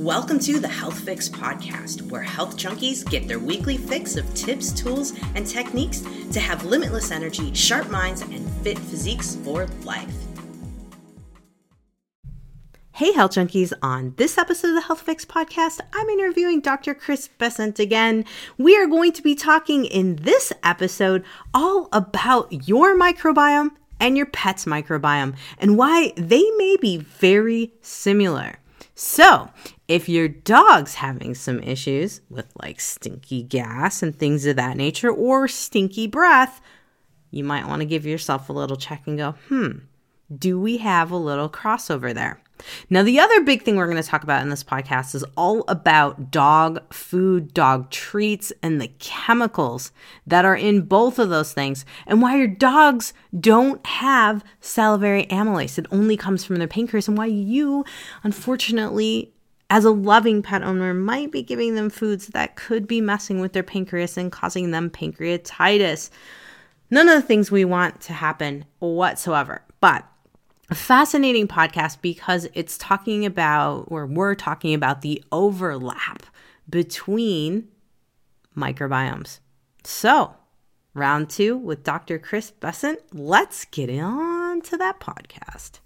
Welcome to the Health Fix Podcast, where health junkies get their weekly fix of tips, tools, and techniques to have limitless energy, sharp minds, and fit physiques for life. Hey, health junkies. On this episode of the Health Fix Podcast, I'm interviewing Dr. Chris Bessent again. We are going to be talking in this episode all about your microbiome and your pet's microbiome and why they may be very similar. So, if your dog's having some issues with like stinky gas and things of that nature or stinky breath, you might want to give yourself a little check and go, hmm, do we have a little crossover there? Now, the other big thing we're going to talk about in this podcast is all about dog food, dog treats, and the chemicals that are in both of those things, and why your dogs don't have salivary amylase. It only comes from their pancreas, and why you, unfortunately, as a loving pet owner, might be giving them foods that could be messing with their pancreas and causing them pancreatitis. None of the things we want to happen whatsoever. But a fascinating podcast because it's talking about, or we're talking about the overlap between microbiomes. So, round two with Dr. Chris Bessent. Let's get on to that podcast.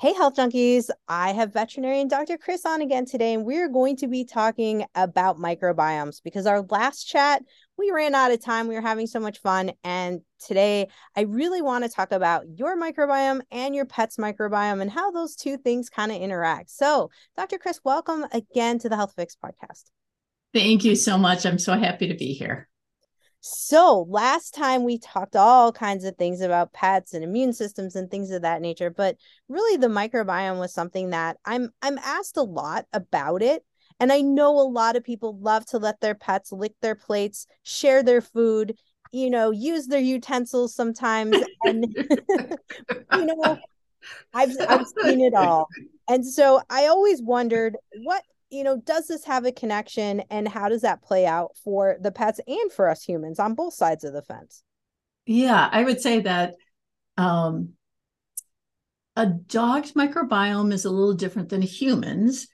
Hey, health junkies. I have veterinarian Dr. Chris on again today, and we're going to be talking about microbiomes because our last chat, we ran out of time. We were having so much fun. And today, I really want to talk about your microbiome and your pet's microbiome and how those two things kind of interact. So, Dr. Chris, welcome again to the Health Fix podcast. Thank you so much. I'm so happy to be here. So, last time we talked all kinds of things about pets and immune systems and things of that nature, but really the microbiome was something that I'm I'm asked a lot about it. And I know a lot of people love to let their pets lick their plates, share their food, you know, use their utensils sometimes and you know, I've I've seen it all. And so I always wondered what you know, does this have a connection and how does that play out for the pets and for us humans on both sides of the fence? Yeah, I would say that um, a dog's microbiome is a little different than a human's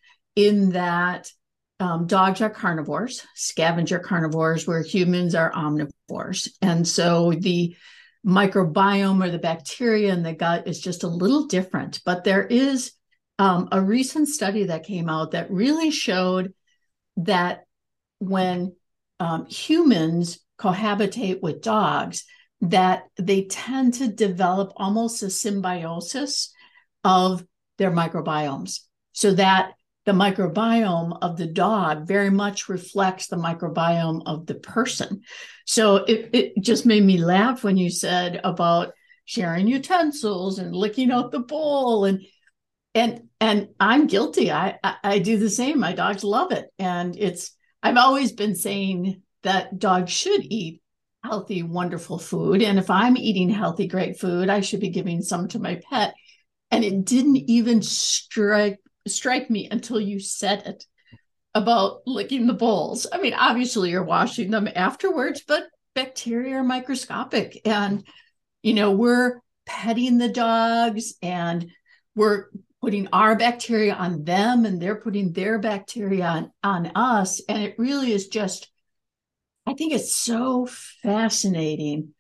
in that um, dogs are carnivores, scavenger carnivores, where humans are omnivores. And so the microbiome or the bacteria in the gut is just a little different, but there is um, a recent study that came out that really showed that when um, humans cohabitate with dogs, that they tend to develop almost a symbiosis of their microbiomes, so that the microbiome of the dog very much reflects the microbiome of the person. So it, it just made me laugh when you said about sharing utensils and licking out the bowl and and and i'm guilty. I, I, I do the same. My dogs love it. And it's i've always been saying that dogs should eat healthy wonderful food. And if i'm eating healthy great food i should be giving some to my pet. And it didn't even strike strike me until you said it about licking the bowls i mean obviously you're washing them afterwards but bacteria are microscopic and you know we're petting the dogs and we're putting our bacteria on them and they're putting their bacteria on, on us. And it really is just, I think it's so fascinating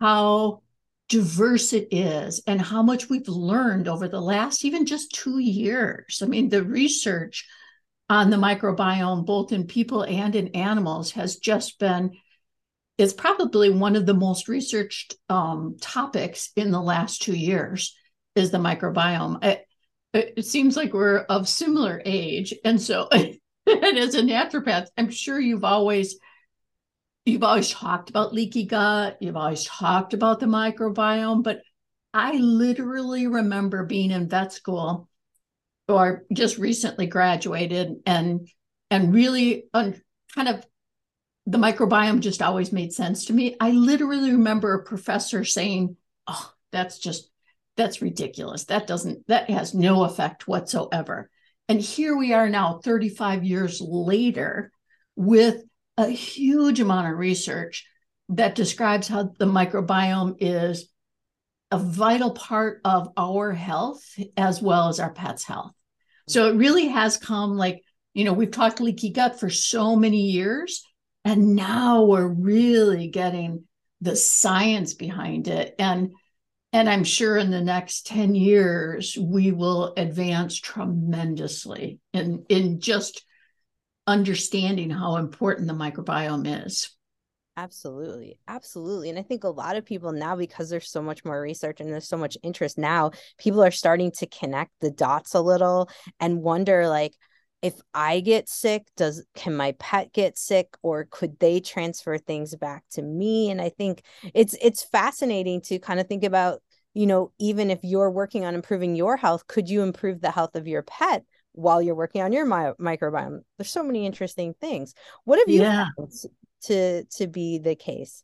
how diverse it is and how much we've learned over the last even just two years. I mean, the research on the microbiome, both in people and in animals, has just been it's probably one of the most researched um, topics in the last two years is the microbiome. I, it seems like we're of similar age and so and as a naturopath i'm sure you've always you've always talked about leaky gut you've always talked about the microbiome but i literally remember being in vet school or just recently graduated and and really un, kind of the microbiome just always made sense to me i literally remember a professor saying oh that's just that's ridiculous. That doesn't, that has no effect whatsoever. And here we are now, 35 years later, with a huge amount of research that describes how the microbiome is a vital part of our health as well as our pets' health. So it really has come like, you know, we've talked leaky gut for so many years, and now we're really getting the science behind it. And and I'm sure in the next 10 years, we will advance tremendously in, in just understanding how important the microbiome is. Absolutely. Absolutely. And I think a lot of people now, because there's so much more research and there's so much interest now, people are starting to connect the dots a little and wonder like, if I get sick, does can my pet get sick or could they transfer things back to me? And I think it's it's fascinating to kind of think about, you know, even if you're working on improving your health, could you improve the health of your pet while you're working on your my- microbiome? There's so many interesting things. What have you yeah. found to to be the case?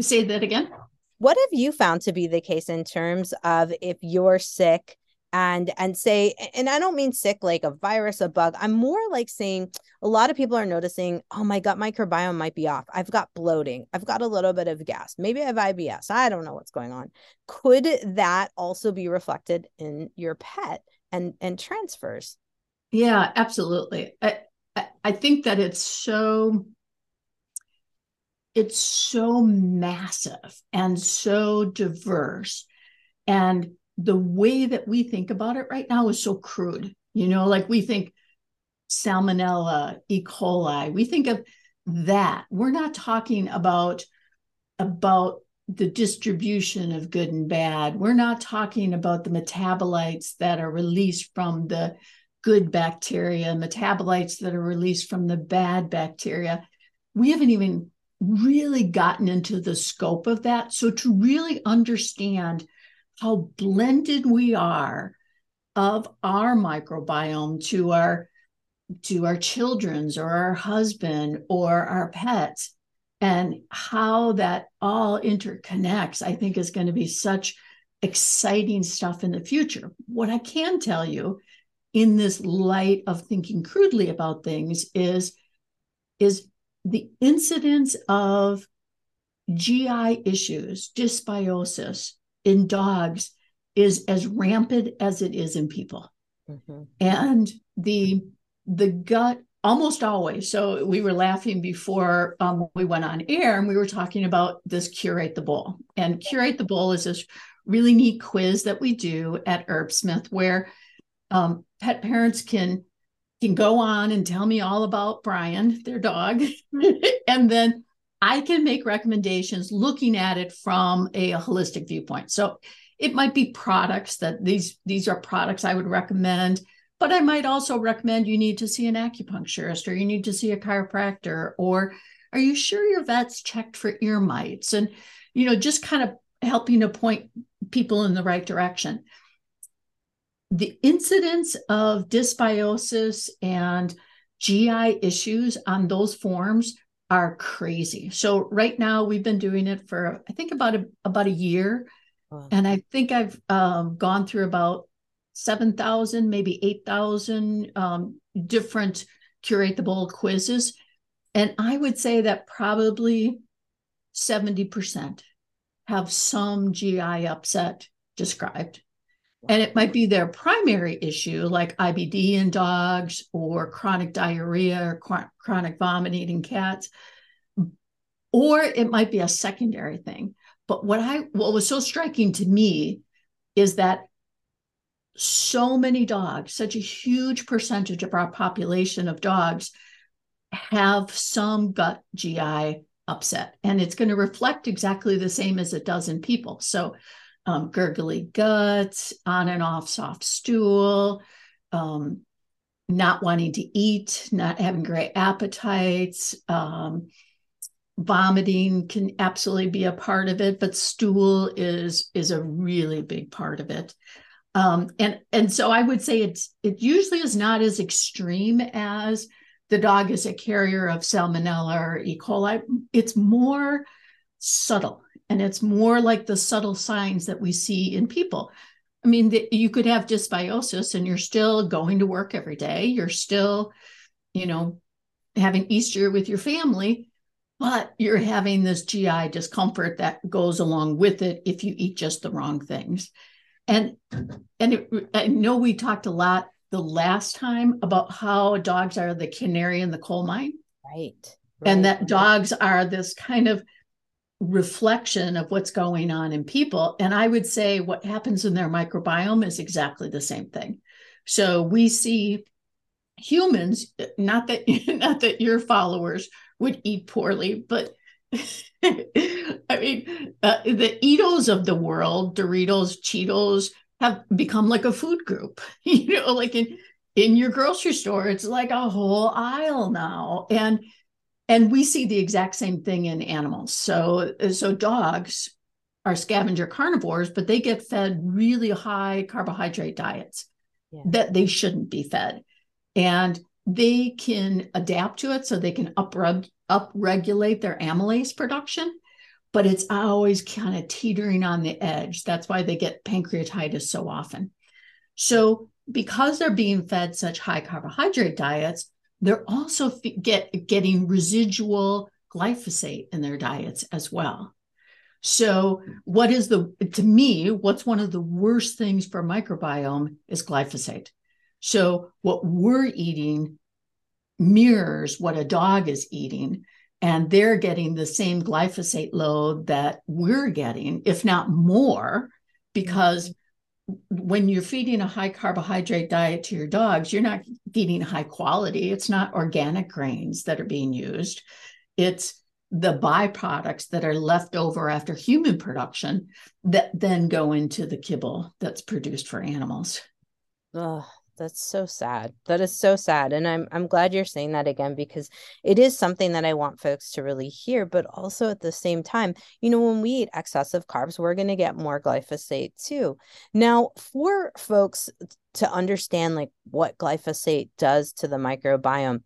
Say that again? What have you found to be the case in terms of if you're sick and and say and i don't mean sick like a virus a bug. I'm more like saying a lot of people are noticing oh my gut microbiome might be off. I've got bloating. I've got a little bit of gas. Maybe i have ibs i don't know what's going on. Could that also be reflected in your pet and and transfers yeah absolutely i i think that it's so it's so massive and so diverse. And the way that we think about it right now is so crude. You know, like we think salmonella, E. coli, we think of that. We're not talking about about the distribution of good and bad. We're not talking about the metabolites that are released from the good bacteria, metabolites that are released from the bad bacteria. We haven't even really gotten into the scope of that. So to really understand how blended we are of our microbiome to our to our children's or our husband or our pets and how that all interconnects i think is going to be such exciting stuff in the future what i can tell you in this light of thinking crudely about things is is the incidence of GI issues, dysbiosis in dogs is as rampant as it is in people. Mm-hmm. And the the gut almost always. So we were laughing before um, we went on air and we were talking about this curate the bowl. And curate the bowl is this really neat quiz that we do at Herbsmith where um, pet parents can can go on and tell me all about Brian, their dog. and then I can make recommendations looking at it from a holistic viewpoint. So it might be products that these these are products I would recommend, but I might also recommend you need to see an acupuncturist or you need to see a chiropractor or are you sure your vet's checked for ear mites and you know just kind of helping to point people in the right direction the incidence of dysbiosis and GI issues on those forms are crazy. So right now we've been doing it for I think about a, about a year, wow. and I think I've um, gone through about seven thousand, maybe eight thousand um, different curate the bowl quizzes, and I would say that probably seventy percent have some GI upset described. And it might be their primary issue, like IBD in dogs or chronic diarrhea or chronic vomiting in cats. Or it might be a secondary thing. But what I what was so striking to me is that so many dogs, such a huge percentage of our population of dogs have some gut GI upset. And it's going to reflect exactly the same as it does in people. So um, gurgly guts, on and off soft stool, um, not wanting to eat, not having great appetites. Um, vomiting can absolutely be a part of it, but stool is is a really big part of it. Um, and and so I would say it's it usually is not as extreme as the dog is a carrier of salmonella or E. coli. It's more subtle and it's more like the subtle signs that we see in people. I mean, the, you could have dysbiosis and you're still going to work every day. You're still, you know, having Easter with your family, but you're having this GI discomfort that goes along with it if you eat just the wrong things. And and it, I know we talked a lot the last time about how dogs are the canary in the coal mine. Right. right. And that dogs are this kind of reflection of what's going on in people. And I would say what happens in their microbiome is exactly the same thing. So we see humans, not that not that your followers would eat poorly, but I mean, uh, the Eatos of the world, Doritos, Cheetos, have become like a food group. you know, like in in your grocery store, it's like a whole aisle now, and and we see the exact same thing in animals. So so dogs are scavenger carnivores, but they get fed really high carbohydrate diets yeah. that they shouldn't be fed, and they can adapt to it so they can up upregulate their amylase production but it's always kind of teetering on the edge. That's why they get pancreatitis so often. So, because they're being fed such high carbohydrate diets, they're also get getting residual glyphosate in their diets as well. So, what is the to me, what's one of the worst things for microbiome is glyphosate. So, what we're eating mirrors what a dog is eating and they're getting the same glyphosate load that we're getting, if not more, because when you're feeding a high carbohydrate diet to your dogs, you're not feeding high quality. It's not organic grains that are being used. It's the byproducts that are left over after human production that then go into the kibble that's produced for animals. That's so sad. That is so sad. And I'm I'm glad you're saying that again because it is something that I want folks to really hear, but also at the same time, you know, when we eat excessive carbs, we're going to get more glyphosate too. Now, for folks to understand like what glyphosate does to the microbiome,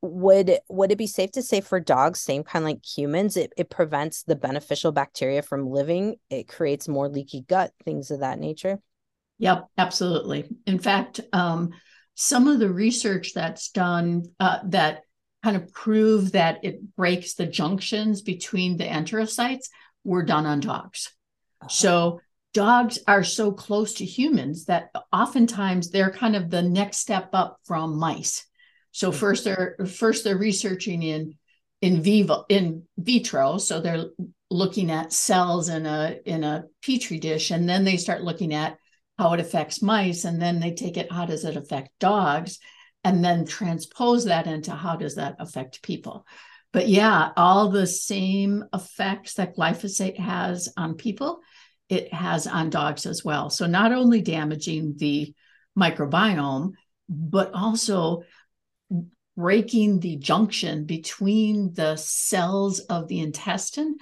would would it be safe to say for dogs same kind like humans it, it prevents the beneficial bacteria from living it creates more leaky gut things of that nature Yep, absolutely. In fact, um, some of the research that's done uh, that kind of prove that it breaks the junctions between the enterocytes were done on dogs. Uh-huh. So dogs are so close to humans that oftentimes they're kind of the next step up from mice. So mm-hmm. first they're first they're researching in in vivo in vitro, so they're looking at cells in a in a petri dish, and then they start looking at how it affects mice and then they take it how does it affect dogs? And then transpose that into how does that affect people? But yeah all the same effects that glyphosate has on people it has on dogs as well. So not only damaging the microbiome but also breaking the junction between the cells of the intestine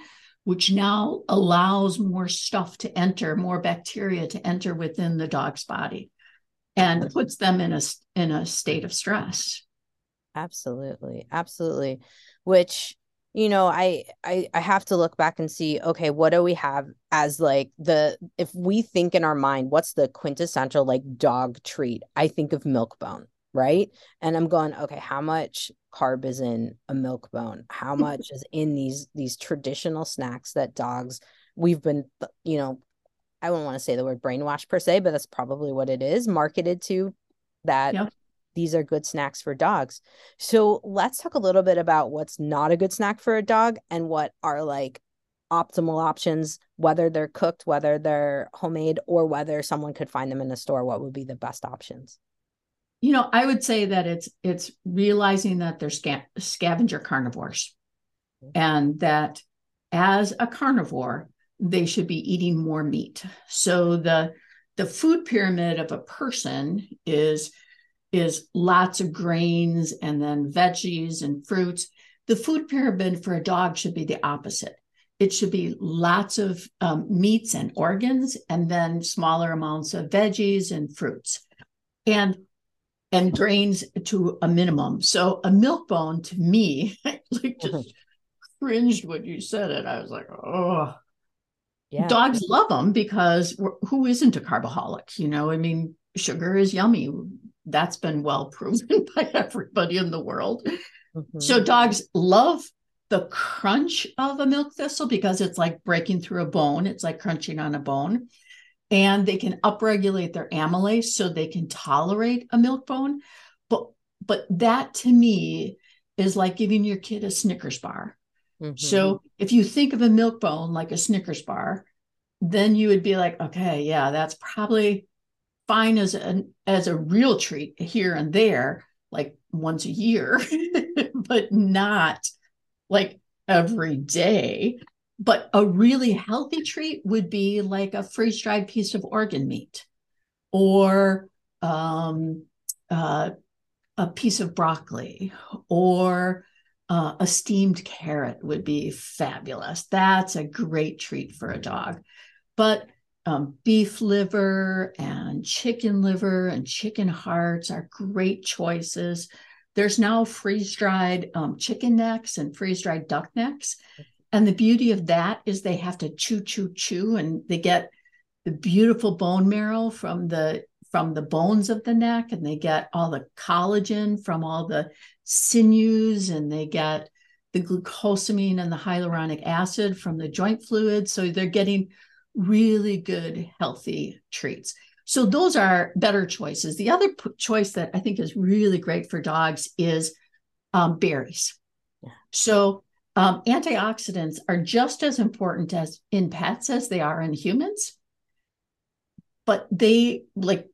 which now allows more stuff to enter, more bacteria to enter within the dog's body and puts them in a in a state of stress. Absolutely. Absolutely. Which you know I, I i have to look back and see okay what do we have as like the if we think in our mind what's the quintessential like dog treat i think of milk bone right and i'm going okay how much carb is in a milk bone. How mm-hmm. much is in these these traditional snacks that dogs we've been you know i wouldn't want to say the word brainwash per se but that's probably what it is marketed to that yep. these are good snacks for dogs. So let's talk a little bit about what's not a good snack for a dog and what are like optimal options whether they're cooked whether they're homemade or whether someone could find them in the store what would be the best options you know i would say that it's it's realizing that they're sca- scavenger carnivores. And that as a carnivore they should be eating more meat. So the the food pyramid of a person is is lots of grains and then veggies and fruits. The food pyramid for a dog should be the opposite. It should be lots of um, meats and organs and then smaller amounts of veggies and fruits. And and grains to a minimum. So a milk bone to me, like just cringed when you said it. I was like, oh. Yeah. Dogs love them because who isn't a carboholic? You know, I mean, sugar is yummy. That's been well proven by everybody in the world. Mm-hmm. So dogs love the crunch of a milk thistle because it's like breaking through a bone. It's like crunching on a bone. And they can upregulate their amylase so they can tolerate a milk bone. But but that to me is like giving your kid a Snickers bar. Mm-hmm. So if you think of a milk bone like a Snickers bar, then you would be like, okay, yeah, that's probably fine as a as a real treat here and there, like once a year, but not like every day. But a really healthy treat would be like a freeze dried piece of organ meat or um, uh, a piece of broccoli or uh, a steamed carrot would be fabulous. That's a great treat for a dog. But um, beef liver and chicken liver and chicken hearts are great choices. There's now freeze dried um, chicken necks and freeze dried duck necks. And the beauty of that is they have to chew, chew, chew, and they get the beautiful bone marrow from the from the bones of the neck, and they get all the collagen from all the sinews, and they get the glucosamine and the hyaluronic acid from the joint fluid. So they're getting really good, healthy treats. So those are better choices. The other p- choice that I think is really great for dogs is um, berries. Yeah. So um, antioxidants are just as important as in pets as they are in humans, but they like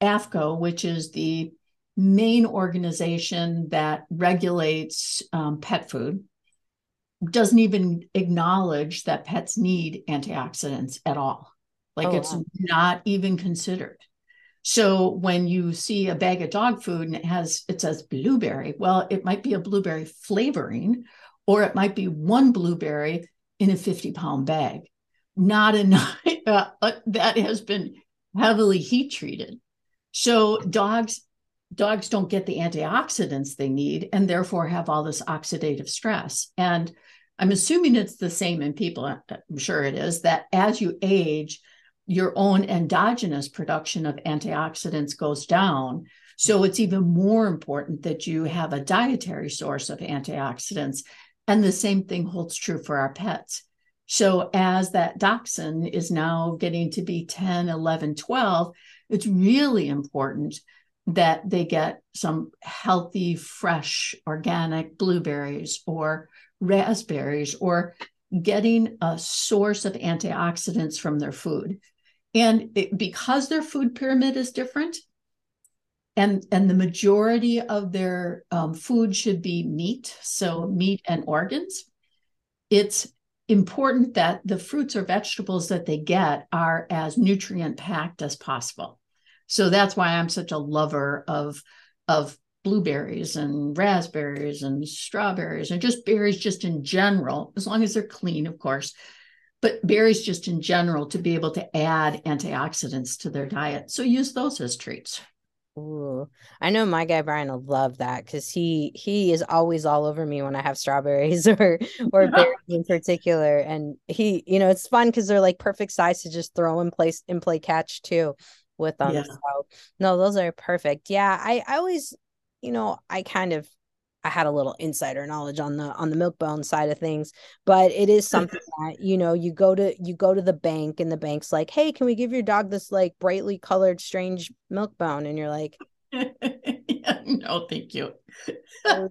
AAFCO, which is the main organization that regulates um, pet food, doesn't even acknowledge that pets need antioxidants at all. Like oh, it's wow. not even considered. So when you see a bag of dog food and it has it says blueberry, well, it might be a blueberry flavoring, or it might be one blueberry in a 50 pound bag, not enough uh, uh, that has been heavily heat treated. So dogs dogs don't get the antioxidants they need and therefore have all this oxidative stress. And I'm assuming it's the same in people. I'm sure it is that as you age, your own endogenous production of antioxidants goes down. So it's even more important that you have a dietary source of antioxidants and the same thing holds true for our pets. So, as that dachshund is now getting to be 10, 11, 12, it's really important that they get some healthy, fresh, organic blueberries or raspberries or getting a source of antioxidants from their food. And it, because their food pyramid is different, and and the majority of their um, food should be meat so meat and organs. It's important that the fruits or vegetables that they get are as nutrient packed as possible. So that's why i'm such a lover of of blueberries and raspberries and strawberries and just berries just in general as long as they're clean of course. But berries just in general to be able to add antioxidants to their diet. So use those as treats Ooh, I know my guy Brian will love that because he he is always all over me when I have strawberries or or berries in particular. And he, you know, it's fun because they're like perfect size to just throw in place and play catch too with them. Yeah. So no, those are perfect. Yeah, I I always, you know, I kind of I had a little insider knowledge on the on the milk bone side of things, but it is something that you know you go to you go to the bank and the bank's like, "Hey, can we give your dog this like brightly colored strange milk bone?" And you're like, "No, thank you." Oh,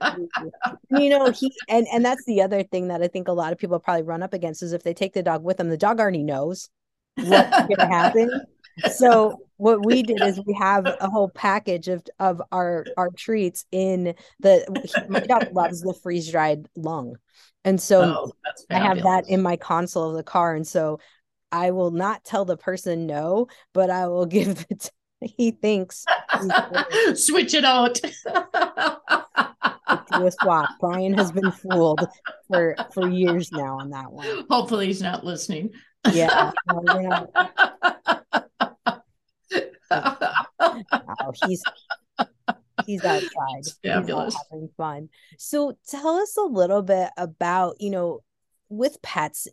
you know, he and and that's the other thing that I think a lot of people probably run up against is if they take the dog with them, the dog already knows what's going to happen. So what we did is we have a whole package of of our our treats in the my dog loves the freeze dried lung. And so oh, i have that in my console of the car. And so i will not tell the person no but i will give it he thinks switch it out. To a swap. Brian has been fooled for for years now on that one. Hopefully he's not listening. Yeah. No, oh, he's he's outside. Fabulous. He's having fun. So tell us a little bit about, you know, with pets.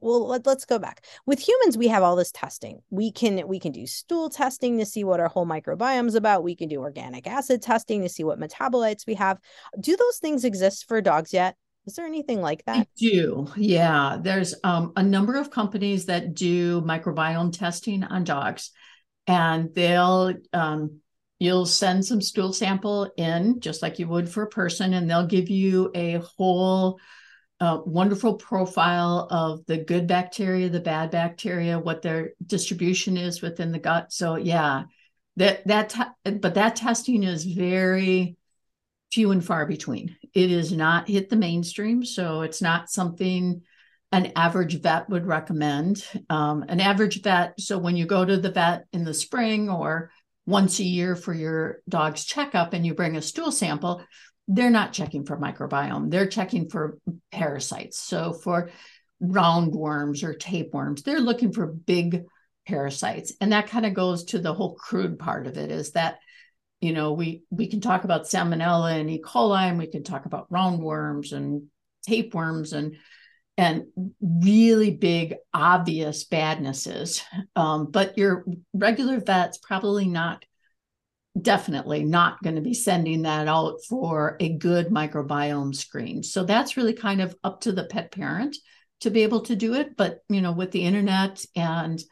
Well, let, let's go back. With humans, we have all this testing. We can we can do stool testing to see what our whole microbiome is about. We can do organic acid testing to see what metabolites we have. Do those things exist for dogs yet? Is there anything like that? Do. Yeah. There's um, a number of companies that do microbiome testing on dogs, and they'll um, you'll send some stool sample in just like you would for a person, and they'll give you a whole uh, wonderful profile of the good bacteria, the bad bacteria, what their distribution is within the gut. So yeah, that that but that testing is very few and far between. It is not hit the mainstream, so it's not something an average vet would recommend. Um, an average vet, so when you go to the vet in the spring or once a year for your dog's checkup and you bring a stool sample, they're not checking for microbiome. They're checking for parasites. So for roundworms or tapeworms, they're looking for big parasites. And that kind of goes to the whole crude part of it is that you know we we can talk about salmonella and e coli and we can talk about roundworms and tapeworms and and really big obvious badnesses um, but your regular vet's probably not definitely not going to be sending that out for a good microbiome screen so that's really kind of up to the pet parent to be able to do it but you know with the internet and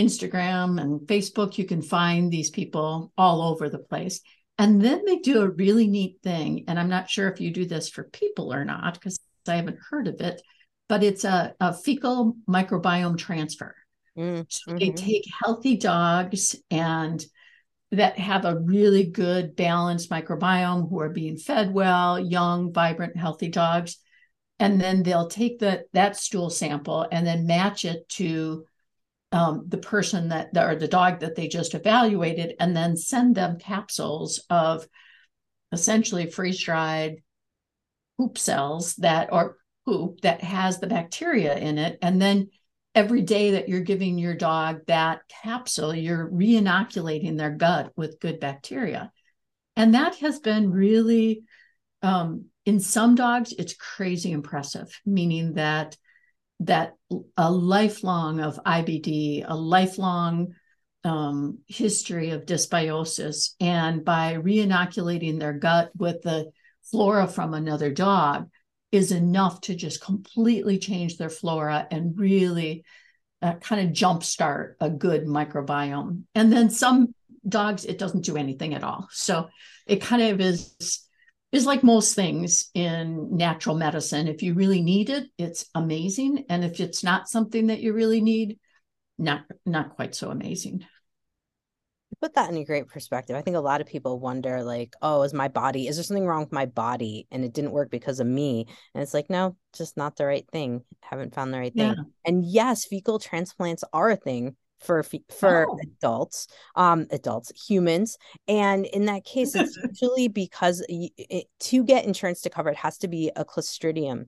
Instagram and Facebook, you can find these people all over the place. And then they do a really neat thing. And I'm not sure if you do this for people or not, because I haven't heard of it, but it's a, a fecal microbiome transfer. Mm-hmm. So they take healthy dogs and that have a really good balanced microbiome who are being fed well, young, vibrant, healthy dogs. And then they'll take the, that stool sample and then match it to um, the person that or the dog that they just evaluated and then send them capsules of essentially freeze dried poop cells that or poop that has the bacteria in it and then every day that you're giving your dog that capsule you're reinoculating their gut with good bacteria. And that has been really um, in some dogs it's crazy impressive meaning that that a lifelong of IBD, a lifelong um, history of dysbiosis, and by reinoculating their gut with the flora from another dog is enough to just completely change their flora and really uh, kind of jumpstart a good microbiome. And then some dogs, it doesn't do anything at all. So it kind of is is like most things in natural medicine. If you really need it, it's amazing. And if it's not something that you really need, not not quite so amazing. Put that in a great perspective. I think a lot of people wonder, like, oh, is my body, is there something wrong with my body? And it didn't work because of me. And it's like, no, just not the right thing. Haven't found the right yeah. thing. And yes, fecal transplants are a thing for for oh. adults um adults humans and in that case it's usually because it, to get insurance to cover it has to be a clostridium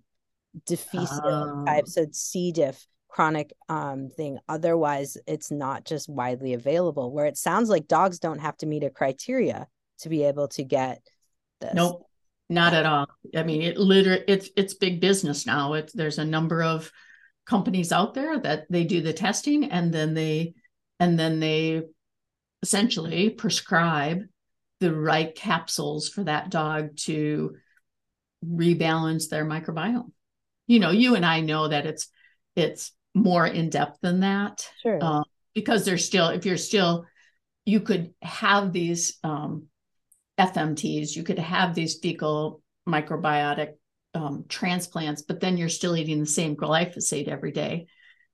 difficile oh. type so c diff chronic um thing. Otherwise it's not just widely available where it sounds like dogs don't have to meet a criteria to be able to get this. Nope not at all. I mean it literally it's it's big business now. It's there's a number of companies out there that they do the testing and then they and then they essentially prescribe the right capsules for that dog to rebalance their microbiome. You know you and i know that it's it's more in depth than that sure. Um, because there's still if you're still you could have these um, fmts you could have these fecal microbiotic um, transplants, but then you're still eating the same glyphosate every day.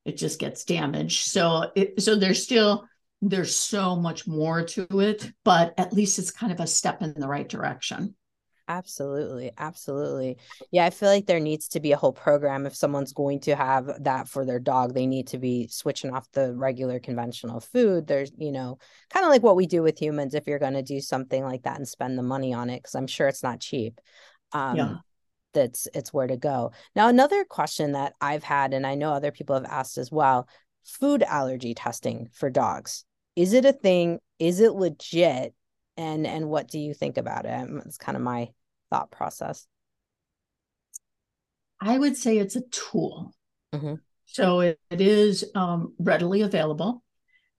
It just gets damaged. So it, so there's still there's so much more to it, but at least it's kind of a step in the right direction. Absolutely. Absolutely. Yeah, I feel like there needs to be a whole program if someone's going to have that for their dog, they need to be switching off the regular conventional food. There's, you know, kind of like what we do with humans if you're going to do something like that and spend the money on it cuz I'm sure it's not cheap. Um yeah that's it's where to go. Now, another question that I've had, and I know other people have asked as well food allergy testing for dogs. Is it a thing? Is it legit? And and what do you think about it? It's kind of my thought process. I would say it's a tool. Mm-hmm. So it, it is um, readily available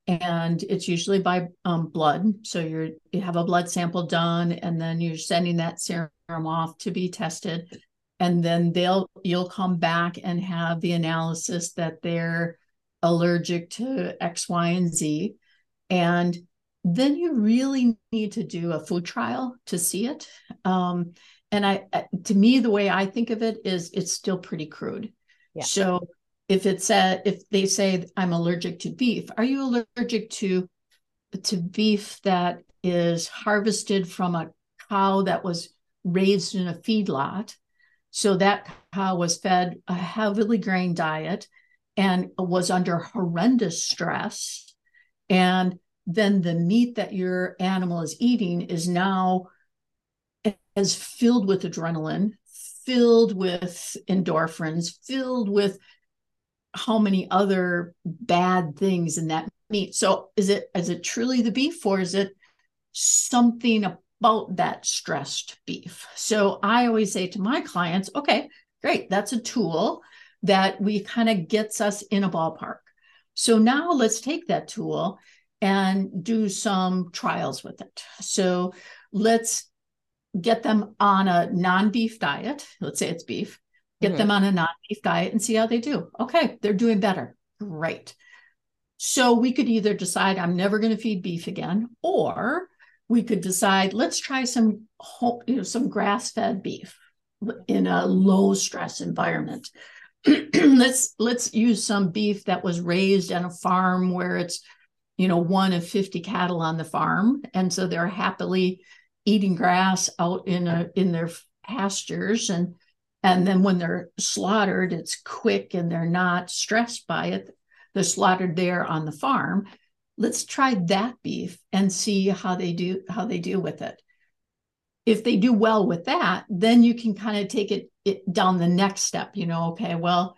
and it's usually by um, blood. So you're you have a blood sample done, and then you're sending that serum off to be tested. and then they'll you'll come back and have the analysis that they're allergic to X, Y, and Z. And then you really need to do a food trial to see it. Um, and I, to me, the way I think of it is it's still pretty crude. Yeah. So if it's a, if they say I'm allergic to beef, are you allergic to to beef that is harvested from a cow that was raised in a feedlot? So that cow was fed a heavily grain diet and was under horrendous stress. And then the meat that your animal is eating is now as filled with adrenaline, filled with endorphins, filled with how many other bad things in that meat. So is it is it truly the beef or is it something about that stressed beef? So I always say to my clients, okay, great, that's a tool that we kind of gets us in a ballpark. So now let's take that tool and do some trials with it. So let's get them on a non-beef diet. Let's say it's beef. Get mm-hmm. them on a non-beef diet and see how they do. Okay, they're doing better. Great. So we could either decide I'm never going to feed beef again, or we could decide let's try some you know some grass-fed beef in a low stress environment. let's let's use some beef that was raised on a farm where it's you know one of 50 cattle on the farm. And so they're happily eating grass out in a in their pastures. And and then when they're slaughtered it's quick and they're not stressed by it. They're slaughtered there on the farm. Let's try that beef and see how they do how they do with it. If they do well with that, then you can kind of take it, it down the next step. You know, okay, well,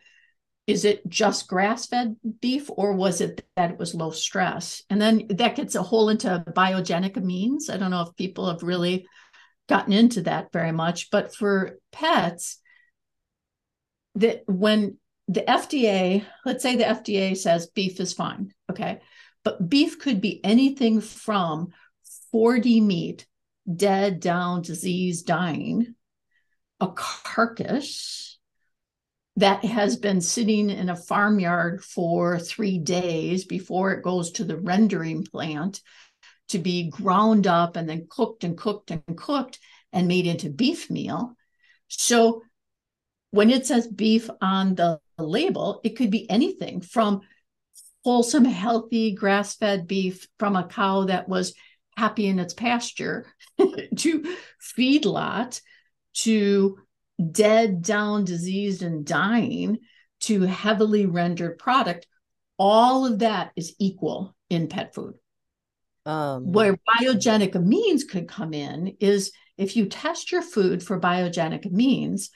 is it just grass fed beef or was it that it was low stress? And then that gets a whole into biogenic amines. I don't know if people have really gotten into that very much, but for pets, that when the FDA, let's say the FDA says beef is fine, okay, but beef could be anything from 4D meat dead, down, diseased, dying, a carcass that has been sitting in a farmyard for three days before it goes to the rendering plant to be ground up and then cooked and cooked and cooked and made into beef meal. So when it says beef on the label, it could be anything from wholesome, healthy, grass fed beef from a cow that was happy in its pasture to feedlot to dead, down, diseased, and dying to heavily rendered product. All of that is equal in pet food. Um, Where biogenic amines could come in is if you test your food for biogenic amines,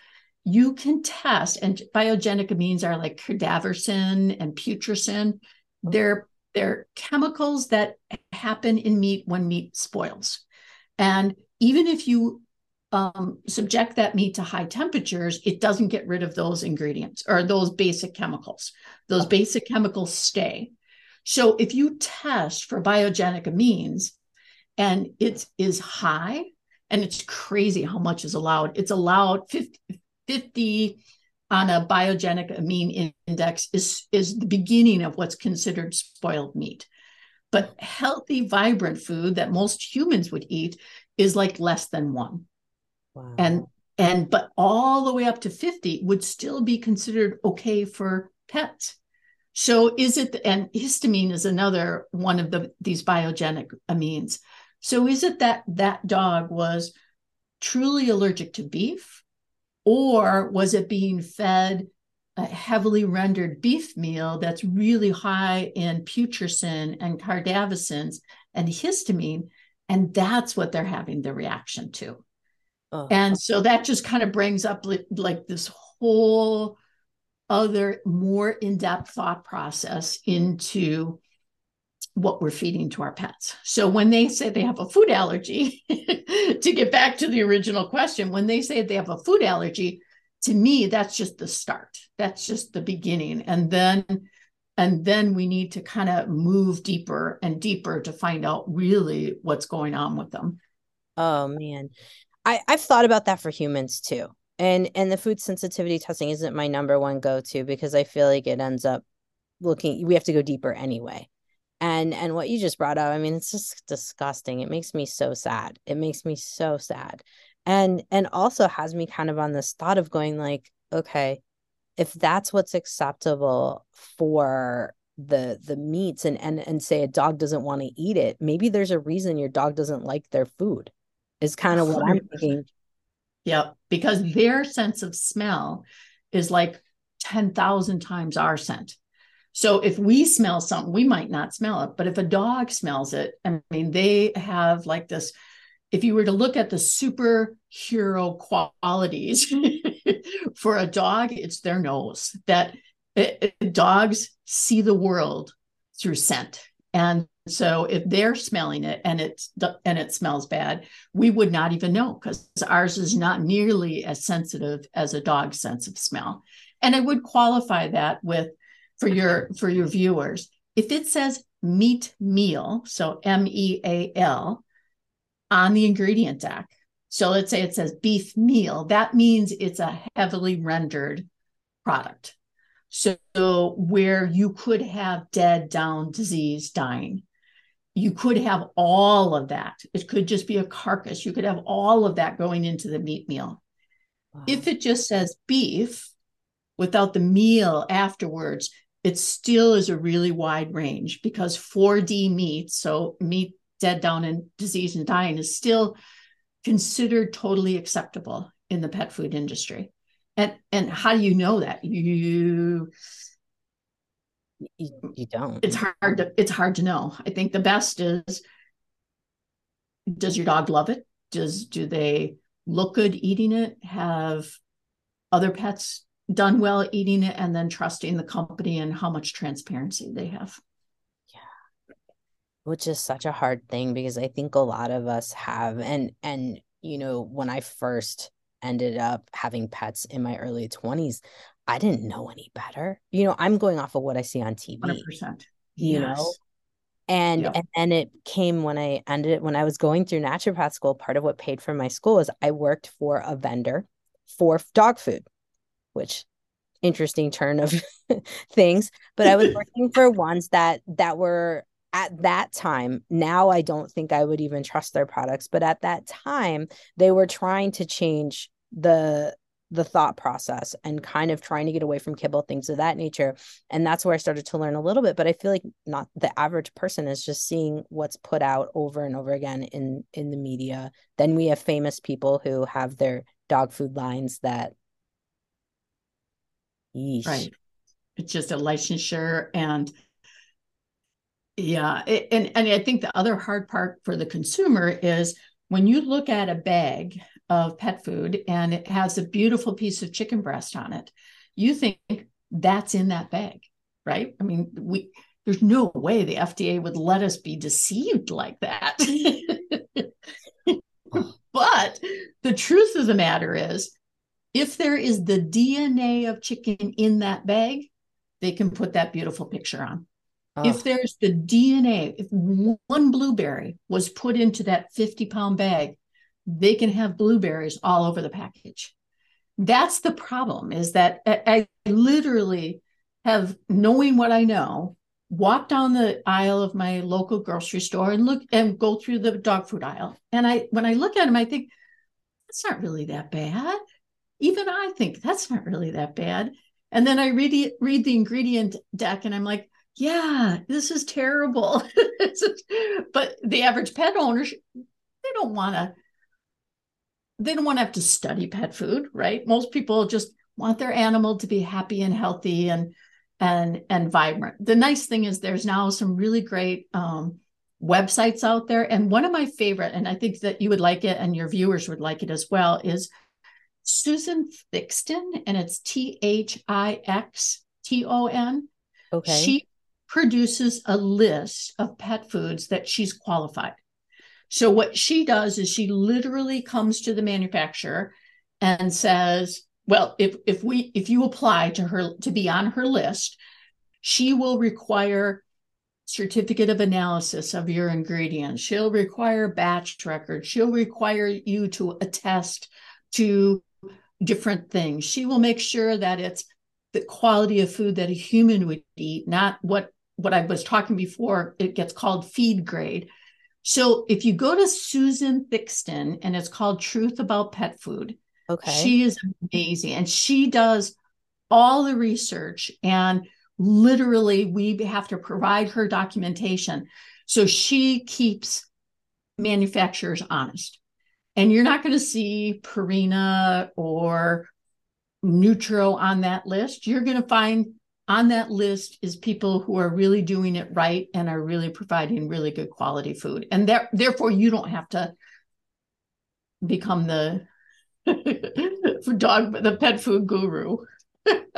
you can test, and biogenic amines are like cadaversin and putrescine. They're they're chemicals that happen in meat when meat spoils. And even if you um, subject that meat to high temperatures, it doesn't get rid of those ingredients or those basic chemicals. Those basic chemicals stay. So if you test for biogenic amines and it is high, and it's crazy how much is allowed, it's allowed 50, 50 on a biogenic amine index is, is the beginning of what's considered spoiled meat. But healthy, vibrant food that most humans would eat is like less than one. Wow. And and but all the way up to 50 would still be considered okay for pets. So is it and histamine is another one of the these biogenic amines. So is it that that dog was truly allergic to beef or was it being fed a heavily rendered beef meal that's really high in putrescine and cardavicins and histamine? And that's what they're having the reaction to. Oh. And so that just kind of brings up like, like this whole other more in-depth thought process into what we're feeding to our pets. So when they say they have a food allergy, to get back to the original question, when they say they have a food allergy, to me that's just the start. That's just the beginning. And then and then we need to kind of move deeper and deeper to find out really what's going on with them. Oh man. I, I've thought about that for humans too. And and the food sensitivity testing isn't my number one go-to because I feel like it ends up looking we have to go deeper anyway. And and what you just brought up, I mean, it's just disgusting. It makes me so sad. It makes me so sad. And and also has me kind of on this thought of going like, okay, if that's what's acceptable for the the meats and and and say a dog doesn't want to eat it maybe there's a reason your dog doesn't like their food is kind of what i'm thinking. Yep because their sense of smell is like 10,000 times our scent. So if we smell something we might not smell it but if a dog smells it i mean they have like this if you were to look at the superhero qualities for a dog it's their nose that it, it, dogs see the world through scent and so if they're smelling it and it's and it smells bad we would not even know because ours is not nearly as sensitive as a dog's sense of smell. And i would qualify that with for your for your viewers if it says meat meal so m-e-a-l on the ingredient deck so let's say it says beef meal that means it's a heavily rendered product. So, where you could have dead, down, disease, dying, you could have all of that. It could just be a carcass. You could have all of that going into the meat meal. Wow. If it just says beef without the meal afterwards, it still is a really wide range because 4D meat, so meat dead, down, and disease and dying, is still considered totally acceptable in the pet food industry. And and how do you know that? You you, mm. you don't. It's hard to it's hard to know. I think the best is does your dog love it? Does do they look good eating it? Have other pets done well eating it and then trusting the company and how much transparency they have? Yeah. Which is such a hard thing because I think a lot of us have and and you know when I first ended up having pets in my early 20s, I didn't know any better. You know, I'm going off of what I see on TV. 100%. You yes. know? And yep. and then it came when I ended it when I was going through naturopath school. Part of what paid for my school is I worked for a vendor for dog food, which interesting turn of things. But I was working for ones that that were at that time, now I don't think I would even trust their products, but at that time, they were trying to change the the thought process and kind of trying to get away from kibble things of that nature. And that's where i started to learn a little bit but i feel like not the average person is just seeing what's put out over and over again in in the media. Then we have famous people who have their dog food lines that Yeesh. right. It's just a licensure and yeah, it, and and I think the other hard part for the consumer is when you look at a bag of pet food and it has a beautiful piece of chicken breast on it, you think that's in that bag, right? I mean, we there's no way the FDA would let us be deceived like that. but the truth of the matter is, if there is the DNA of chicken in that bag, they can put that beautiful picture on. Oh. If there's the DNA, if one blueberry was put into that 50 pound bag, they can have blueberries all over the package. That's the problem is that I, literally have, knowing what I know, walk down the aisle of my local grocery store and look and go through the dog food aisle. And I, when I look at them, I think, that's not really that bad. Even I think that's not really that bad. And then I read, read the ingredient deck and I'm like, yeah, this is terrible. but the average pet owner, they don't want to, they don't want to have to study pet food, right? Most people just want their animal to be happy and healthy and and and vibrant. The nice thing is there's now some really great um, websites out there, and one of my favorite, and I think that you would like it, and your viewers would like it as well, is Susan Thixton, and it's T H I X T O N. Okay. She produces a list of pet foods that she's qualified. So what she does is she literally comes to the manufacturer and says, well, if if we if you apply to her to be on her list, she will require certificate of analysis of your ingredients. She'll require batch records. She'll require you to attest to different things. She will make sure that it's the quality of food that a human would eat, not what what I was talking before. It gets called feed grade. So if you go to Susan Thixton and it's called Truth About Pet Food, okay, she is amazing and she does all the research and literally we have to provide her documentation. So she keeps manufacturers honest. And you're not going to see Purina or Nutro on that list. You're going to find on that list is people who are really doing it right and are really providing really good quality food. And there, therefore, you don't have to become the dog, the pet food guru.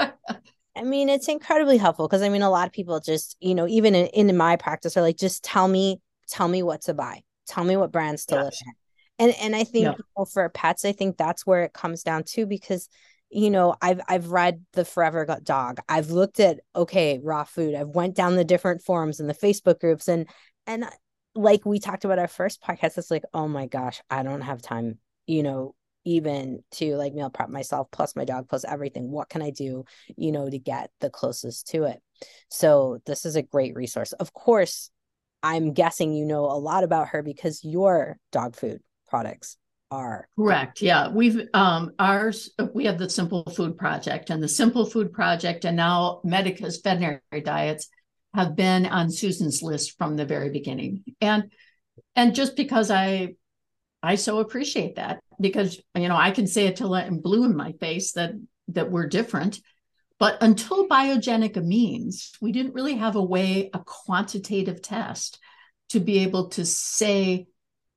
I mean, it's incredibly helpful because I mean, a lot of people just, you know, even in, in my practice are like, just tell me, tell me what to buy, tell me what brands to yes. look at. And and I think yeah. you know, for pets, I think that's where it comes down to because you know i've i've read the forever dog. I've looked at okay raw food. I've went down the different forums and the facebook groups and and uh, like we talked about our first podcast it's like oh my gosh i don't have time you know even to like meal prep myself plus my dog plus everything. What can i do you know to get the closest to it? So this is a great resource. Of course i'm guessing you know a lot about her because your dog food products are. Correct yeah. We've um ours we have the simple food project and the simple food project and now medicus veterinary diets have been on susan's list from the very beginning. And and just because i i so appreciate that because you know i can say it till i'm blue in my face that that we're different. But until biogenic amines we didn't really have a way a quantitative test to be able to say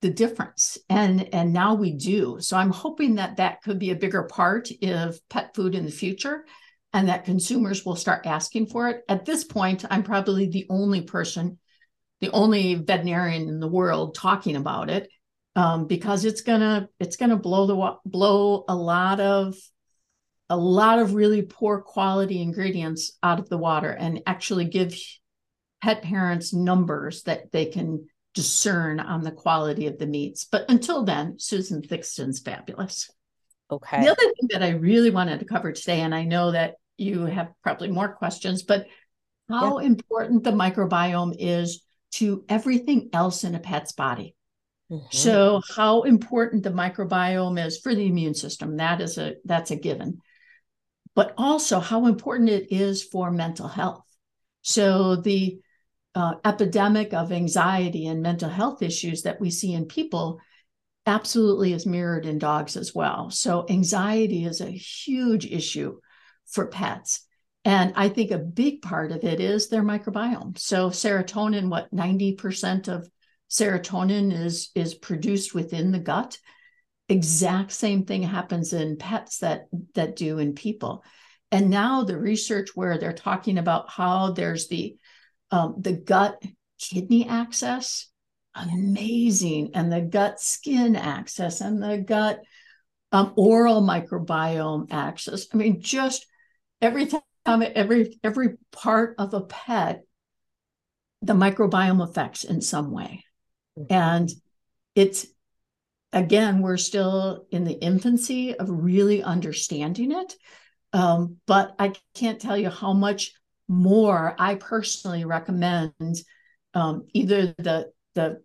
the difference. And and now we do. So i'm hoping that that could be a bigger part of pet food in the future and that consumers will start asking for it. At this point i'm probably the only person the only veterinarian in the world talking about it um, because it's gonna it's gonna blow the blow a lot of a lot of really poor quality ingredients out of the water and actually give pet parents numbers that they can discern on the quality of the meats. But until then, Susan Thixton's fabulous. Okay. The other thing that I really wanted to cover today, and I know that you have probably more questions, but how yeah. important the microbiome is to everything else in a pet's body. Mm-hmm. So how important the microbiome is for the immune system, that is a that's a given. But also how important it is for mental health. So the uh, epidemic of anxiety and mental health issues that we see in people absolutely is mirrored in dogs as well. So, anxiety is a huge issue for pets. And I think a big part of it is their microbiome. So, serotonin, what 90% of serotonin is, is produced within the gut. Exact same thing happens in pets that, that do in people. And now the research where they're talking about how there's the um, the gut kidney axis, amazing. And the gut skin axis and the gut um, oral microbiome axis. I mean, just every time, every every part of a pet, the microbiome affects in some way. Mm-hmm. And it's again, we're still in the infancy of really understanding it. Um, but I can't tell you how much more, I personally recommend um, either the the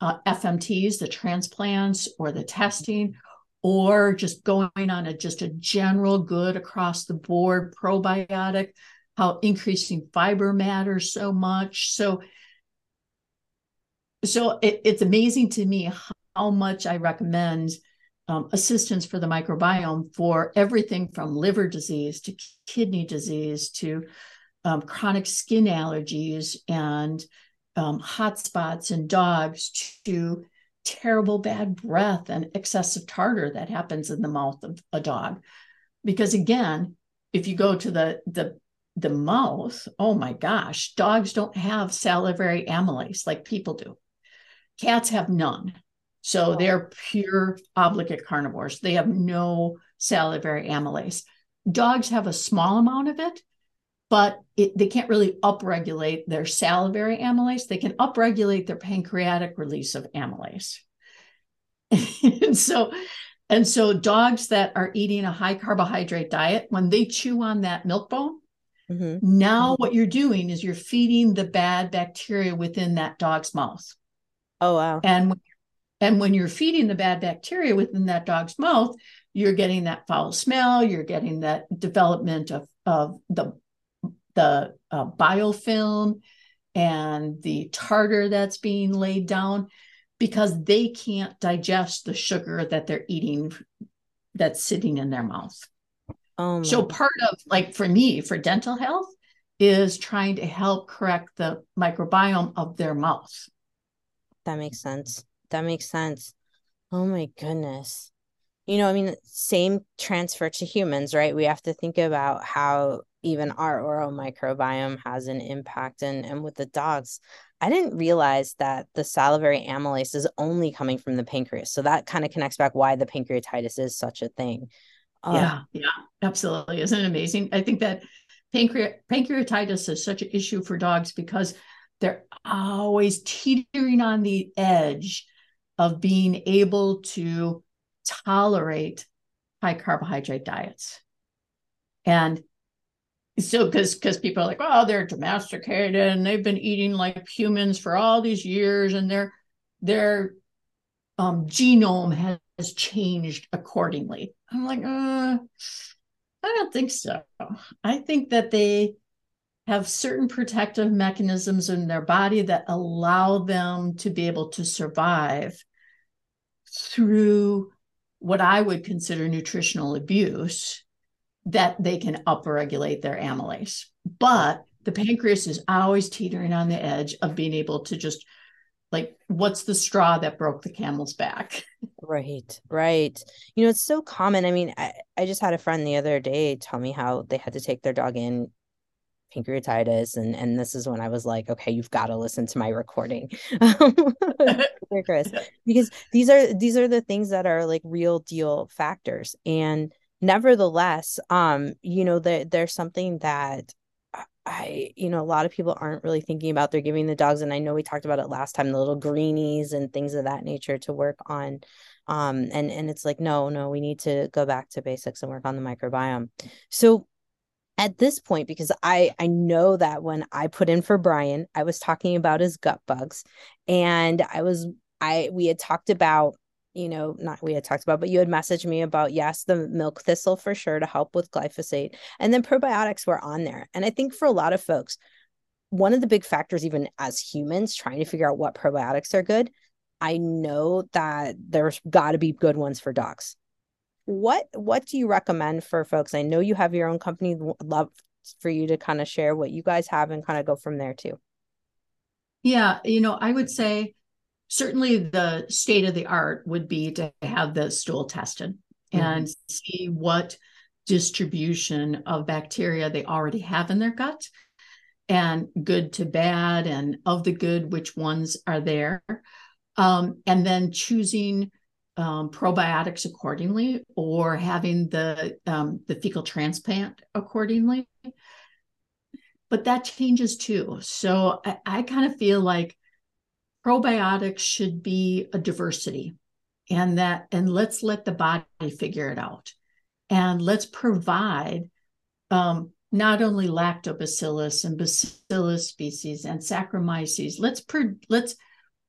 uh, FMTs, the transplants, or the testing, or just going on a just a general good across the board probiotic. How increasing fiber matters so much. So, so it, it's amazing to me how much I recommend um, assistance for the microbiome for everything from liver disease to kidney disease to um, chronic skin allergies and um, hot spots in dogs to terrible bad breath and excessive tartar that happens in the mouth of a dog. Because again, if you go to the the the mouth, oh my gosh, dogs don't have salivary amylase like people do. Cats have none. So they're pure obligate carnivores. They have no salivary amylase. Dogs have a small amount of it, but it, they can't really upregulate their salivary amylase. They can upregulate their pancreatic release of amylase. and so And so dogs that are eating a high carbohydrate diet, when they chew on that milk bone, mm-hmm. now mm-hmm. what you're doing is you're feeding the bad bacteria within that dog's mouth. Oh wow. And and when you're feeding the bad bacteria within that dog's mouth, you're getting that foul smell, you're getting that development of, of the, the uh, biofilm and the tartar that's being laid down because they can't digest the sugar that they're eating that's sitting in their mouth. Oh so part of like for me for dental health is trying to help correct the microbiome of their mouth. That makes sense. That makes sense. Oh my goodness. You know, I mean, same transfer to humans, right? We have to think about how even our oral microbiome has an impact. And, and with the dogs, I didn't realize that the salivary amylase is only coming from the pancreas. So that kind of connects back why the pancreatitis is such a thing. yeah, yeah, absolutely. Isn't it amazing? I think that pancreat pancreatitis is such an issue for dogs because they're always teetering on the edge of being able to tolerate high carbohydrate diets. And so because because people are like, oh, they're domesticated and they've been eating like humans for all these years and their their um, genome has, has changed accordingly. I'm like, uh, I don't think so. I think that they have certain protective mechanisms in their body that allow them to be able to survive through what I would consider nutritional abuse that they can upregulate their amylase. But the pancreas is always teetering on the edge of being able to just like what's the straw that broke the camel's back? Right right. You know it's so common. I mean I, I just had a friend the other day tell me how they had to take their dog in pancreatitis and and this is when i was like okay you've got to listen to my recording chris because these are these are the things that are like real deal factors and nevertheless um you know there, there's something that I, you know, a lot of people aren't really thinking about they're giving the dogs, and I know we talked about it last time, the little greenies and things of that nature to work on. Um, and and it's like, no, no, we need to go back to basics and work on the microbiome. So at this point because i i know that when i put in for brian i was talking about his gut bugs. And i was i we had talked about you know not we had talked about but you had messaged me about yes the milk thistle for sure to help with glyphosate. And then probiotics were on there. And i think for a lot of folks one of the big factors even as humans trying to figure out what probiotics are good i know that there's got to be good ones for dogs what what do you recommend for folks i know you have your own company love for you to kind of share what you guys have and kind of go from there too yeah you know i would say certainly the state of the art would be to have the stool tested mm-hmm. and see what distribution of bacteria they already have in their gut and good to bad and of the good which ones are there um, and then choosing um, probiotics accordingly or having the um, the fecal transplant accordingly. But that changes too. So i, I kind of feel like probiotics should be a diversity and that and let's let the body figure it out. And let's provide um, not only lactobacillus and bacillus species and saccharomyces let's pro- let's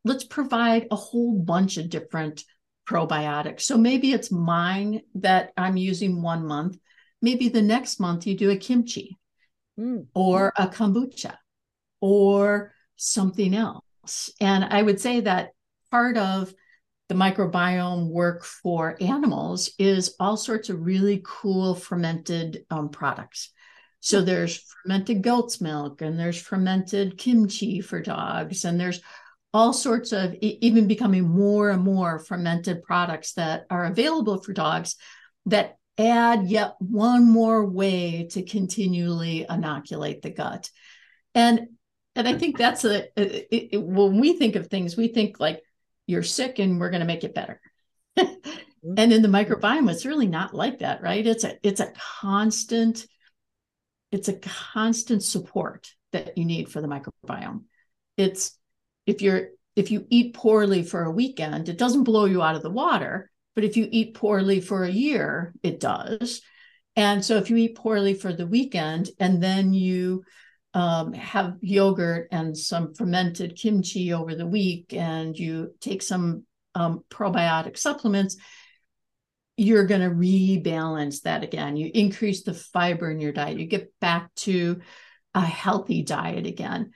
let's provide a whole bunch of different probiotics. So maybe it's mine that I'm using one month. Maybe the next month you do a kimchi mm. or a kombucha or something else. And I would say that part of the microbiome work for animals is all sorts of really cool fermented um, products. So there's fermented goat's milk and there's fermented kimchi for dogs and there's all sorts of even becoming more and more fermented products that are available for dogs that add yet one more way to continually inoculate the gut. And and i think that's a, it, it, when we think of things we think like you're sick and we're going to make it better. Mm-hmm. and in the microbiome it's really not like that right? It's a it's a constant it's a constant support that you need for the microbiome. It's if you're if you eat poorly for a weekend, it doesn't blow you out of the water, But if you eat poorly for a year, it does. And so if you eat poorly for the weekend and then you um, have yogurt and some fermented kimchi over the week and you take some um, probiotic supplements, you're going to rebalance that again. You increase the fiber in your diet, you get back to a healthy diet again.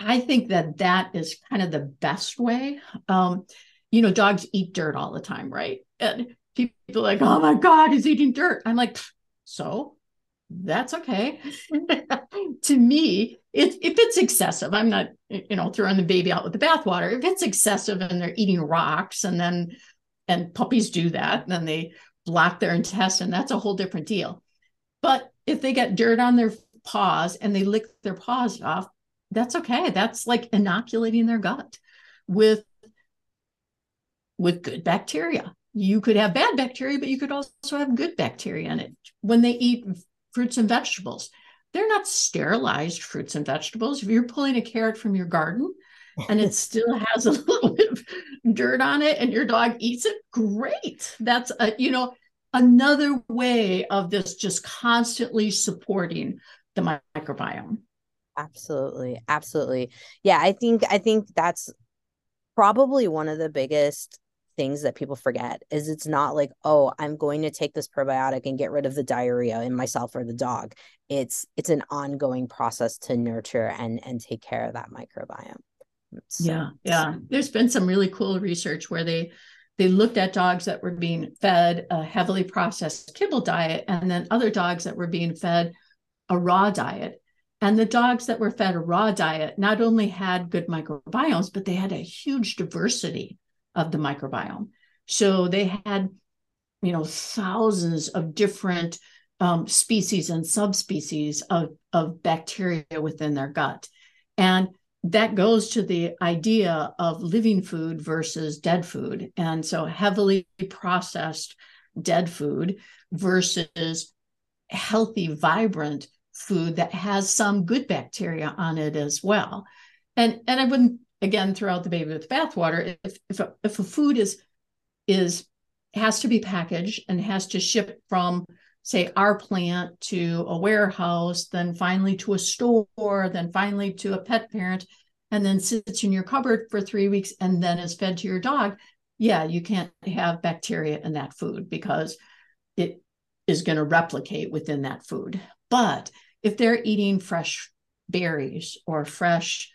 I think that that is kind of the best way. Um, you know, dogs eat dirt all the time, right? And people like, oh my God, he's eating dirt. I'm like, so that's okay. to me, it, if it's excessive, I'm not, you know, throwing the baby out with the bathwater. If it's excessive and they're eating rocks and then, and puppies do that, then they block their intestine, that's a whole different deal. But if they get dirt on their paws and they lick their paws off, that's okay. That's like inoculating their gut with with good bacteria. You could have bad bacteria, but you could also have good bacteria in it. When they eat fruits and vegetables, they're not sterilized fruits and vegetables. If you're pulling a carrot from your garden and it still has a little bit of dirt on it and your dog eats it, great. That's a, you know, another way of this just constantly supporting the microbiome. Absolutely. Absolutely. Yeah, I think I think that's probably one of the biggest things that people forget is it's not like oh i'm going to take this probiotic and get rid of the diarrhea in myself or the dog it's it's an ongoing process to nurture and and take care of that microbiome so, yeah yeah there's been some really cool research where they they looked at dogs that were being fed a heavily processed kibble diet and then other dogs that were being fed a raw diet and the dogs that were fed a raw diet not only had good microbiomes but they had a huge diversity of the microbiome. So they had, you know, thousands of different um, species and subspecies of, of bacteria within their gut. And that goes to the idea of living food versus dead food. And so heavily processed dead food versus healthy, vibrant food that has some good bacteria on it as well. And and I wouldn't again throughout the baby with the bathwater if if a, if a food is is has to be packaged and has to ship from say our plant to a warehouse then finally to a store then finally to a pet parent and then sits in your cupboard for 3 weeks and then is fed to your dog yeah you can't have bacteria in that food because it is going to replicate within that food but if they're eating fresh berries or fresh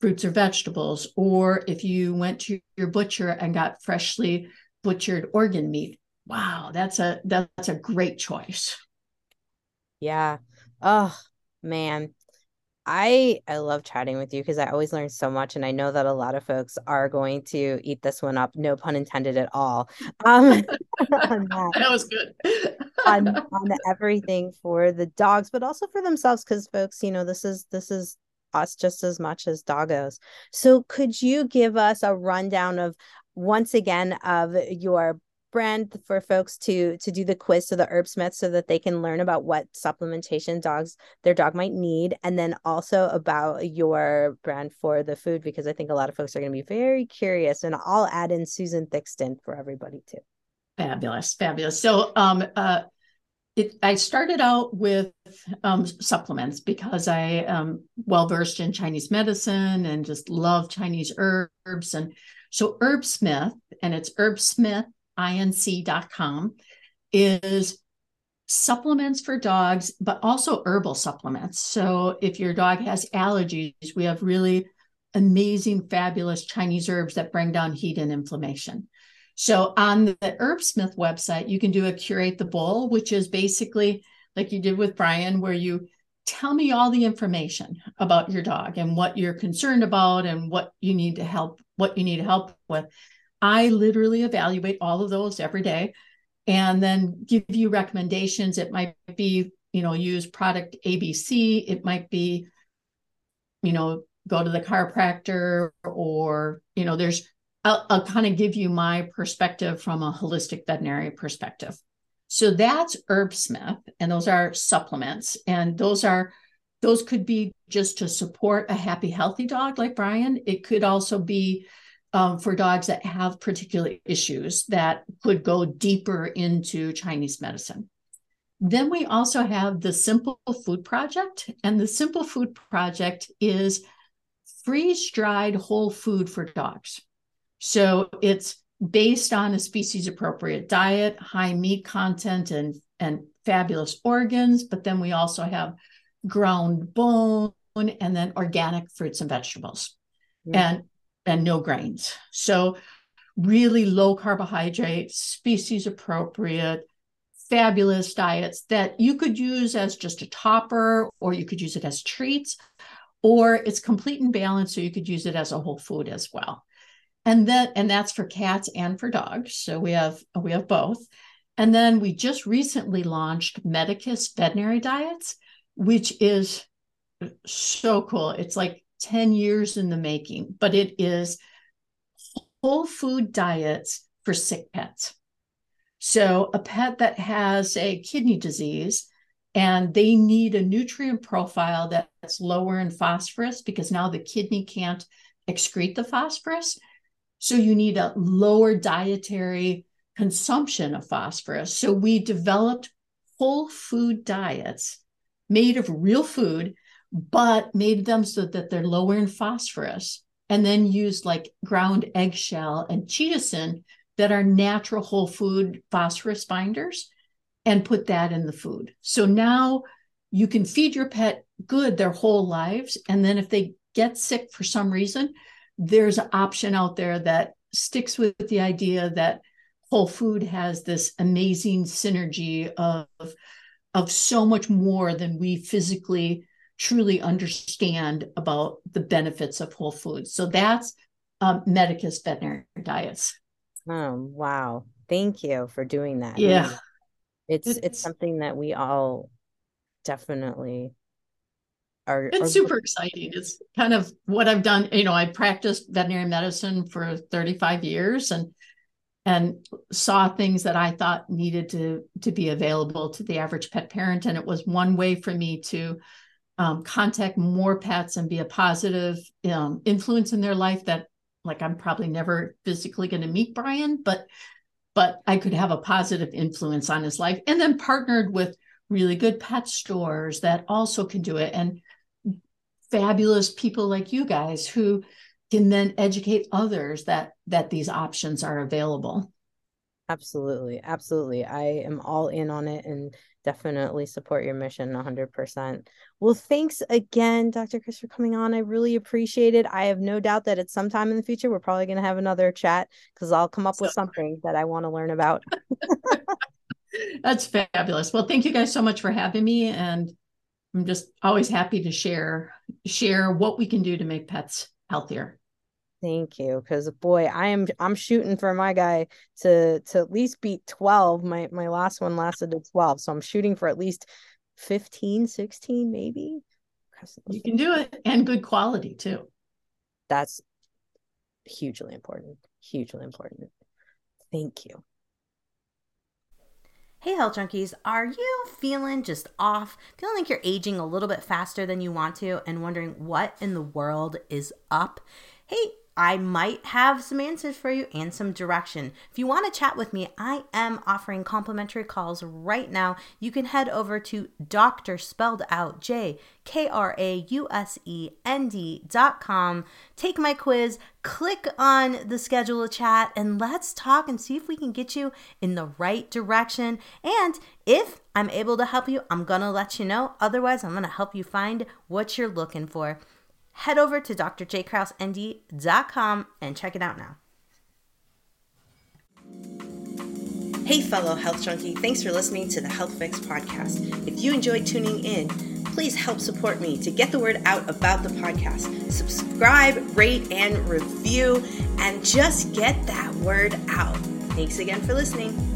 fruits or vegetables, or if you went to your butcher and got freshly butchered organ meat. Wow, that's a that's a great choice. Yeah. Oh, man. I I love chatting with you because I always learn so much, and I know that a lot of folks are going to eat this one up. No pun intended at all. Um, that. that. was good. on, on everything for the dogs, but also for themselves, because folks, you know, this is this is us just as much as doggos. So could you give us a rundown of once again of your brand for folks to to do the quiz to the herbsmith so that they can learn about what supplementation dogs their dog might need and then also about your brand for the food because i think a lot of folks are going to be very curious and i'll add in susan thixton for everybody too fabulous fabulous so um uh it, I started out with um, supplements because I am well versed in Chinese medicine and just love Chinese herbs. And so Herbsmith, and it's herbsmithinc.com, is supplements for dogs, but also herbal supplements. So if your dog has allergies, we have really amazing, fabulous Chinese herbs that bring down heat and inflammation. So on the Herbsmith website, you can do a curate the bowl, which is basically like you did with Brian, where you tell me all the information about your dog and what you're concerned about and what you need to help, what you need help with. I literally evaluate all of those every day and then give you recommendations. It might be, you know, use product ABC. It might be, you know, go to the chiropractor or, you know, there's I'll, I'll kind of give you my perspective from a holistic veterinary perspective. So that's Herbsmith, and those are supplements, and those are those could be just to support a happy, healthy dog like Brian. It could also be um, for dogs that have particular issues that could go deeper into Chinese medicine. Then we also have the Simple Food Project, and the Simple Food Project is freeze dried whole food for dogs. So it's based on a species appropriate diet, high meat content, and, and fabulous organs. But then we also have ground bone and then organic fruits and vegetables. And and no grains. So, really low carbohydrate, species appropriate, fabulous diets that you could use as just a topper, or you could use it as treats, or it's complete and balanced, so you could use it as a whole food as well. And that and that's for cats and for dogs. So we have we have both. And then we just recently launched Medicus veterinary diets, which is so cool. It's like 10 years in the making, but it is whole food diets for sick pets. So, a pet that has a kidney disease and they need a nutrient profile that's lower in phosphorus because now the kidney can't excrete the phosphorus. So, you need a lower dietary consumption of phosphorus. So, we developed whole food diets made of real food but made them so that they're lower in phosphorus and then used like ground eggshell and chitosan that are natural whole food phosphorus binders and put that in the food. So now you can feed your pet good their whole lives. And then if they get sick for some reason, there's an option out there that sticks with the idea that whole food has this amazing synergy of, of so much more than we physically truly understand about the benefits of whole foods. So that's um, Medicus veterinary diets. Oh wow! Thank you for doing that. Yeah, it's it's, it's something that we all definitely are. It's are... super exciting. It's kind of what I've done. You know, I practiced veterinary medicine for 35 years and and saw things that I thought needed to to be available to the average pet parent, and it was one way for me to um, contact more pets and be a positive um, influence in their life that like i'm probably never physically going to meet brian but but i could have a positive influence on his life. And then partnered with really good pet stores that also can do it and fabulous people like you guys who can then educate others that that these options are available. Absolutely. Absolutely. I am all in on it and definitely support your mission 100%. Well, thanks again, Dr. Chris, for coming on. I really appreciate it. I have no doubt that at some time in the future, we're probably going to have another chat because I'll come up with something that I want to learn about. That's fabulous. Well, thank you guys so much for having me. And I'm just always happy to share share what we can do to make pets healthier. Thank you. Cause boy, I am I'm shooting for my guy to to at least beat 12. My my last one lasted to 12. So I'm shooting for at least 15, 16, maybe. You can do it and good quality too. That's hugely important. Hugely important. Thank you. Hey, health junkies, are you feeling just off? Feeling like you're aging a little bit faster than you want to and wondering what in the world is up? Hey, I might have some answers for you and some direction. If you want to chat with me, I am offering complimentary calls right now. You can head over to Doctor spelled out J K R A U S E N D dot com. Take my quiz, click on the schedule a chat, and let's talk and see if we can get you in the right direction. And if I'm able to help you, I'm gonna let you know. Otherwise, I'm gonna help you find what you're looking for head over to drjkrausend.com and check it out now. Hey, fellow health junkie, thanks for listening to the Health Fix podcast. If you enjoyed tuning in, please help support me to get the word out about the podcast. Subscribe, rate, and review, and just get that word out. Thanks again for listening.